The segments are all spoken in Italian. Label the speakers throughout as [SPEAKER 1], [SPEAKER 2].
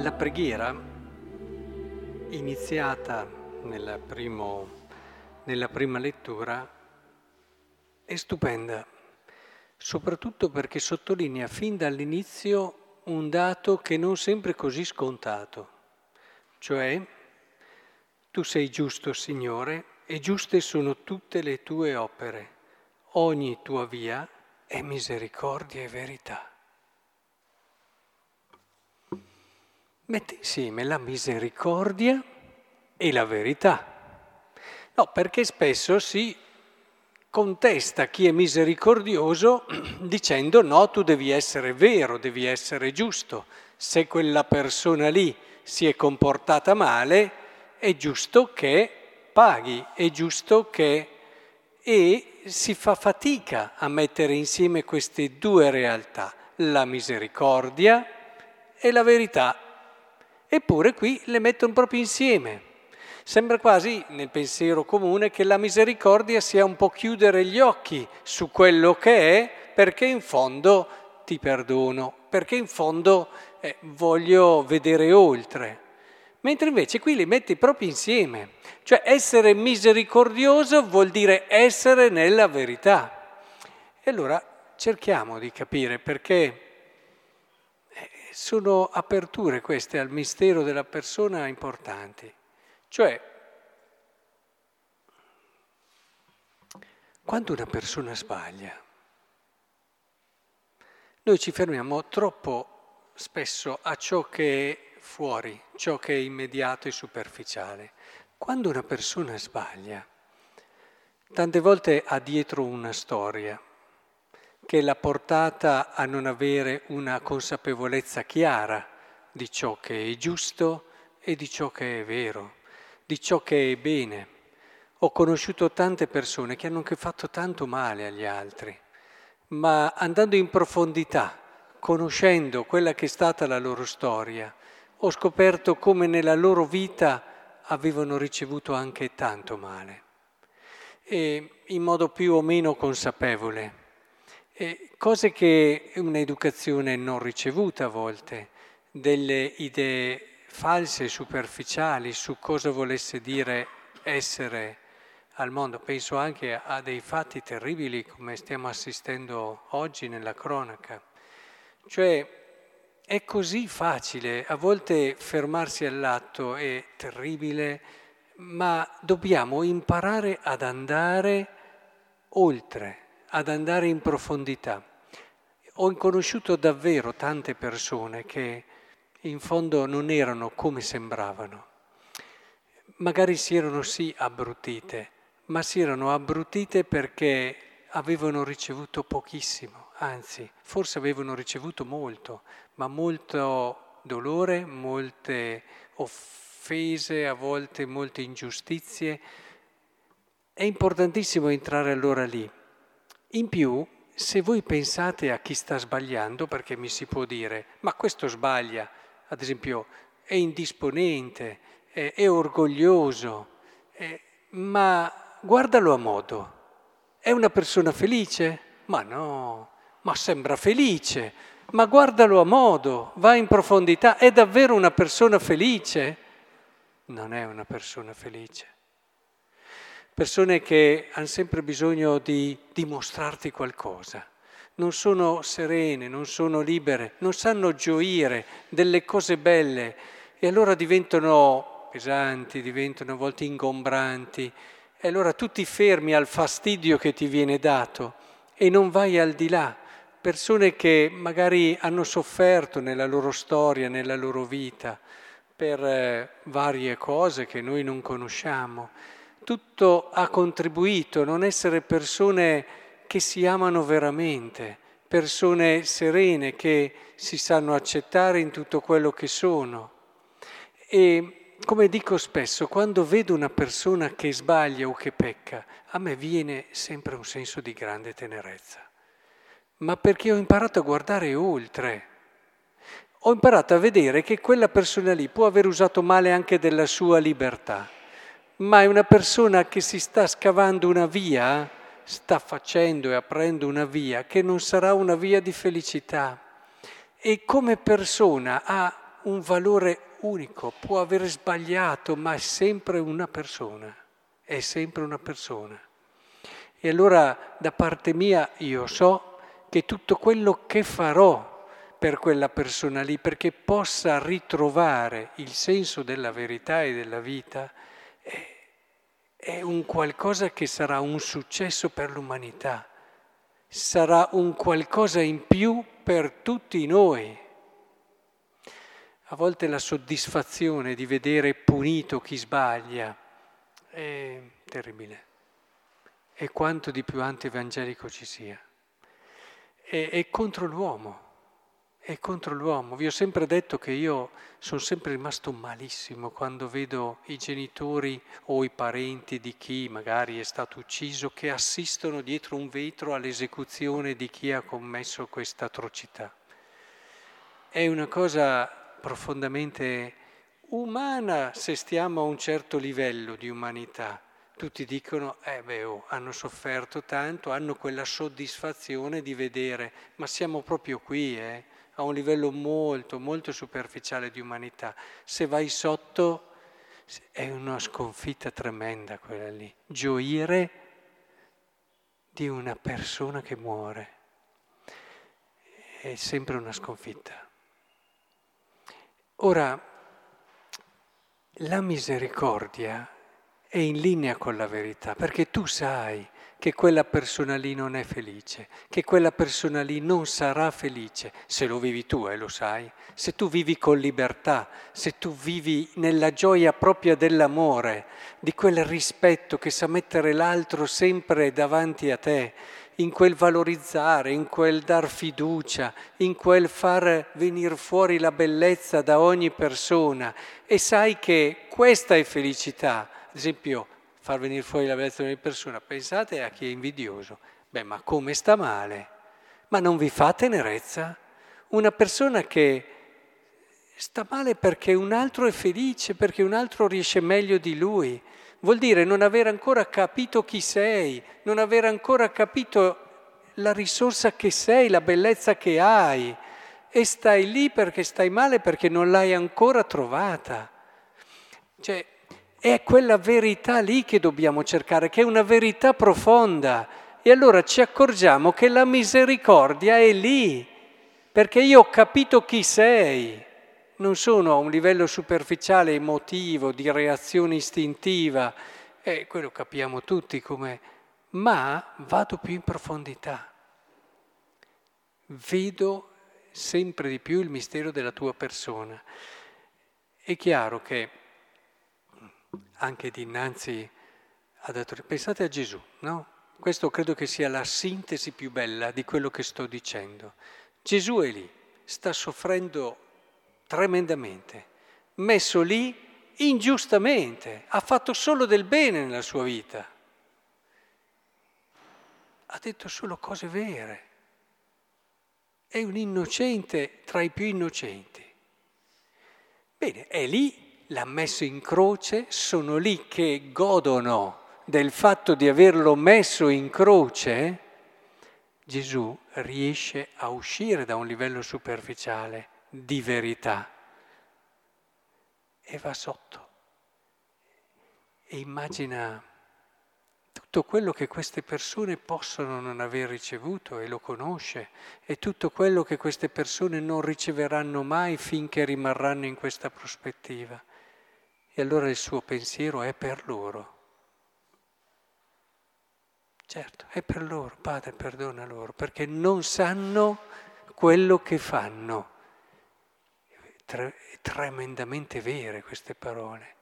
[SPEAKER 1] La preghiera, iniziata nella, primo, nella prima lettura, è stupenda, soprattutto perché sottolinea fin dall'inizio un dato che non sempre così scontato, cioè tu sei giusto, Signore, e giuste sono tutte le tue opere, ogni tua via è misericordia e verità. Mette insieme la misericordia e la verità. No, perché spesso si contesta chi è misericordioso dicendo no, tu devi essere vero, devi essere giusto. Se quella persona lì si è comportata male, è giusto che paghi, è giusto che... E si fa fatica a mettere insieme queste due realtà, la misericordia e la verità. Eppure qui le mettono proprio insieme. Sembra quasi nel pensiero comune che la misericordia sia un po' chiudere gli occhi su quello che è perché in fondo ti perdono, perché in fondo eh, voglio vedere oltre. Mentre invece qui li metti proprio insieme. Cioè essere misericordioso vuol dire essere nella verità. E allora cerchiamo di capire perché sono aperture queste al mistero della persona importanti. Cioè, quando una persona sbaglia, noi ci fermiamo troppo spesso a ciò che è fuori, ciò che è immediato e superficiale. Quando una persona sbaglia, tante volte ha dietro una storia che l'ha portata a non avere una consapevolezza chiara di ciò che è giusto e di ciò che è vero, di ciò che è bene. Ho conosciuto tante persone che hanno anche fatto tanto male agli altri, ma andando in profondità, conoscendo quella che è stata la loro storia, ho scoperto come nella loro vita avevano ricevuto anche tanto male, e in modo più o meno consapevole. E cose che un'educazione non ricevuta a volte, delle idee false superficiali su cosa volesse dire essere al mondo. Penso anche a dei fatti terribili come stiamo assistendo oggi nella cronaca. Cioè è così facile, a volte fermarsi all'atto è terribile, ma dobbiamo imparare ad andare oltre ad andare in profondità. Ho conosciuto davvero tante persone che in fondo non erano come sembravano. Magari si erano sì abbrutite, ma si erano abbrutite perché avevano ricevuto pochissimo, anzi, forse avevano ricevuto molto, ma molto dolore, molte offese, a volte molte ingiustizie. È importantissimo entrare allora lì in più, se voi pensate a chi sta sbagliando, perché mi si può dire, ma questo sbaglia, ad esempio, è indisponente, è, è orgoglioso, è, ma guardalo a modo, è una persona felice? Ma no, ma sembra felice, ma guardalo a modo, va in profondità, è davvero una persona felice? Non è una persona felice persone che hanno sempre bisogno di dimostrarti qualcosa. Non sono serene, non sono libere, non sanno gioire delle cose belle e allora diventano pesanti, diventano a volte ingombranti e allora tu ti fermi al fastidio che ti viene dato e non vai al di là. Persone che magari hanno sofferto nella loro storia, nella loro vita, per eh, varie cose che noi non conosciamo tutto ha contribuito, non essere persone che si amano veramente, persone serene che si sanno accettare in tutto quello che sono. E come dico spesso, quando vedo una persona che sbaglia o che pecca, a me viene sempre un senso di grande tenerezza. Ma perché ho imparato a guardare oltre. Ho imparato a vedere che quella persona lì può aver usato male anche della sua libertà ma è una persona che si sta scavando una via, sta facendo e aprendo una via che non sarà una via di felicità e come persona ha un valore unico, può aver sbagliato, ma è sempre una persona, è sempre una persona. E allora da parte mia io so che tutto quello che farò per quella persona lì, perché possa ritrovare il senso della verità e della vita, è, un qualcosa che sarà un successo per l'umanità, sarà un qualcosa in più per tutti noi. A volte la soddisfazione di vedere punito chi sbaglia è terribile. E quanto di più anti-evangelico ci sia. È, è contro l'uomo è contro l'uomo. Vi ho sempre detto che io sono sempre rimasto malissimo quando vedo i genitori o i parenti di chi magari è stato ucciso che assistono dietro un vetro all'esecuzione di chi ha commesso questa atrocità. È una cosa profondamente umana se stiamo a un certo livello di umanità. Tutti dicono, eh beh, oh, hanno sofferto tanto, hanno quella soddisfazione di vedere, ma siamo proprio qui, eh? A un livello molto, molto superficiale di umanità. Se vai sotto è una sconfitta tremenda quella lì. Gioire di una persona che muore è sempre una sconfitta. Ora, la misericordia è in linea con la verità, perché tu sai che quella persona lì non è felice, che quella persona lì non sarà felice, se lo vivi tu, eh, lo sai, se tu vivi con libertà, se tu vivi nella gioia propria dell'amore, di quel rispetto che sa mettere l'altro sempre davanti a te, in quel valorizzare, in quel dar fiducia, in quel far venire fuori la bellezza da ogni persona. E sai che questa è felicità. Ad esempio, far venire fuori la bellezza di persona, pensate a chi è invidioso. Beh, ma come sta male? Ma non vi fa tenerezza? Una persona che sta male perché un altro è felice, perché un altro riesce meglio di lui. Vuol dire non aver ancora capito chi sei, non aver ancora capito la risorsa che sei, la bellezza che hai. E stai lì perché stai male perché non l'hai ancora trovata. Cioè, è quella verità lì che dobbiamo cercare, che è una verità profonda. E allora ci accorgiamo che la misericordia è lì, perché io ho capito chi sei. Non sono a un livello superficiale, emotivo, di reazione istintiva, e quello capiamo tutti come, ma vado più in profondità. Vedo sempre di più il mistero della tua persona. È chiaro che anche dinanzi ad altri. Pensate a Gesù, no? Questo credo che sia la sintesi più bella di quello che sto dicendo. Gesù è lì, sta soffrendo tremendamente, messo lì ingiustamente, ha fatto solo del bene nella sua vita. Ha detto solo cose vere. È un innocente tra i più innocenti. Bene, è lì l'ha messo in croce, sono lì che godono del fatto di averlo messo in croce, Gesù riesce a uscire da un livello superficiale di verità e va sotto e immagina tutto quello che queste persone possono non aver ricevuto e lo conosce e tutto quello che queste persone non riceveranno mai finché rimarranno in questa prospettiva. E allora il suo pensiero è per loro. Certo, è per loro, Padre, perdona loro, perché non sanno quello che fanno. Tre, tremendamente vere queste parole.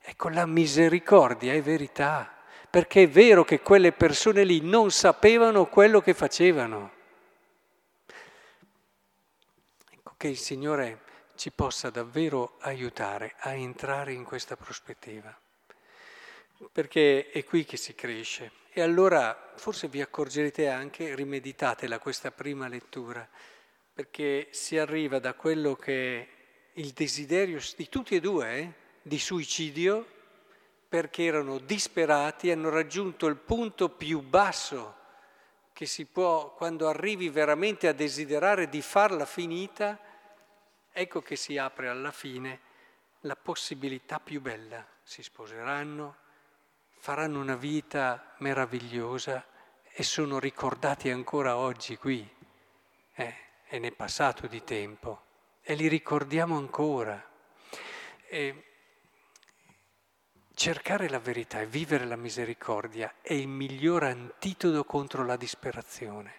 [SPEAKER 1] Ecco, la misericordia è verità, perché è vero che quelle persone lì non sapevano quello che facevano. Ecco che il Signore ci possa davvero aiutare a entrare in questa prospettiva. Perché è qui che si cresce. E allora forse vi accorgerete anche, rimeditatela questa prima lettura, perché si arriva da quello che è il desiderio di tutti e due, eh, di suicidio, perché erano disperati, hanno raggiunto il punto più basso che si può, quando arrivi veramente a desiderare di farla finita, ecco che si apre alla fine la possibilità più bella. Si sposeranno, faranno una vita meravigliosa e sono ricordati ancora oggi qui. Eh, e ne è passato di tempo e li ricordiamo ancora. E cercare la verità e vivere la misericordia è il miglior antidoto contro la disperazione,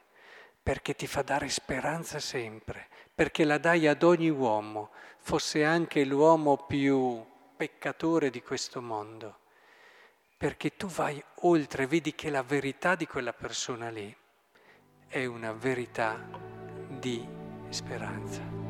[SPEAKER 1] perché ti fa dare speranza sempre, perché la dai ad ogni uomo, fosse anche l'uomo più peccatore di questo mondo, perché tu vai oltre, vedi che la verità di quella persona lì è una verità di speranza.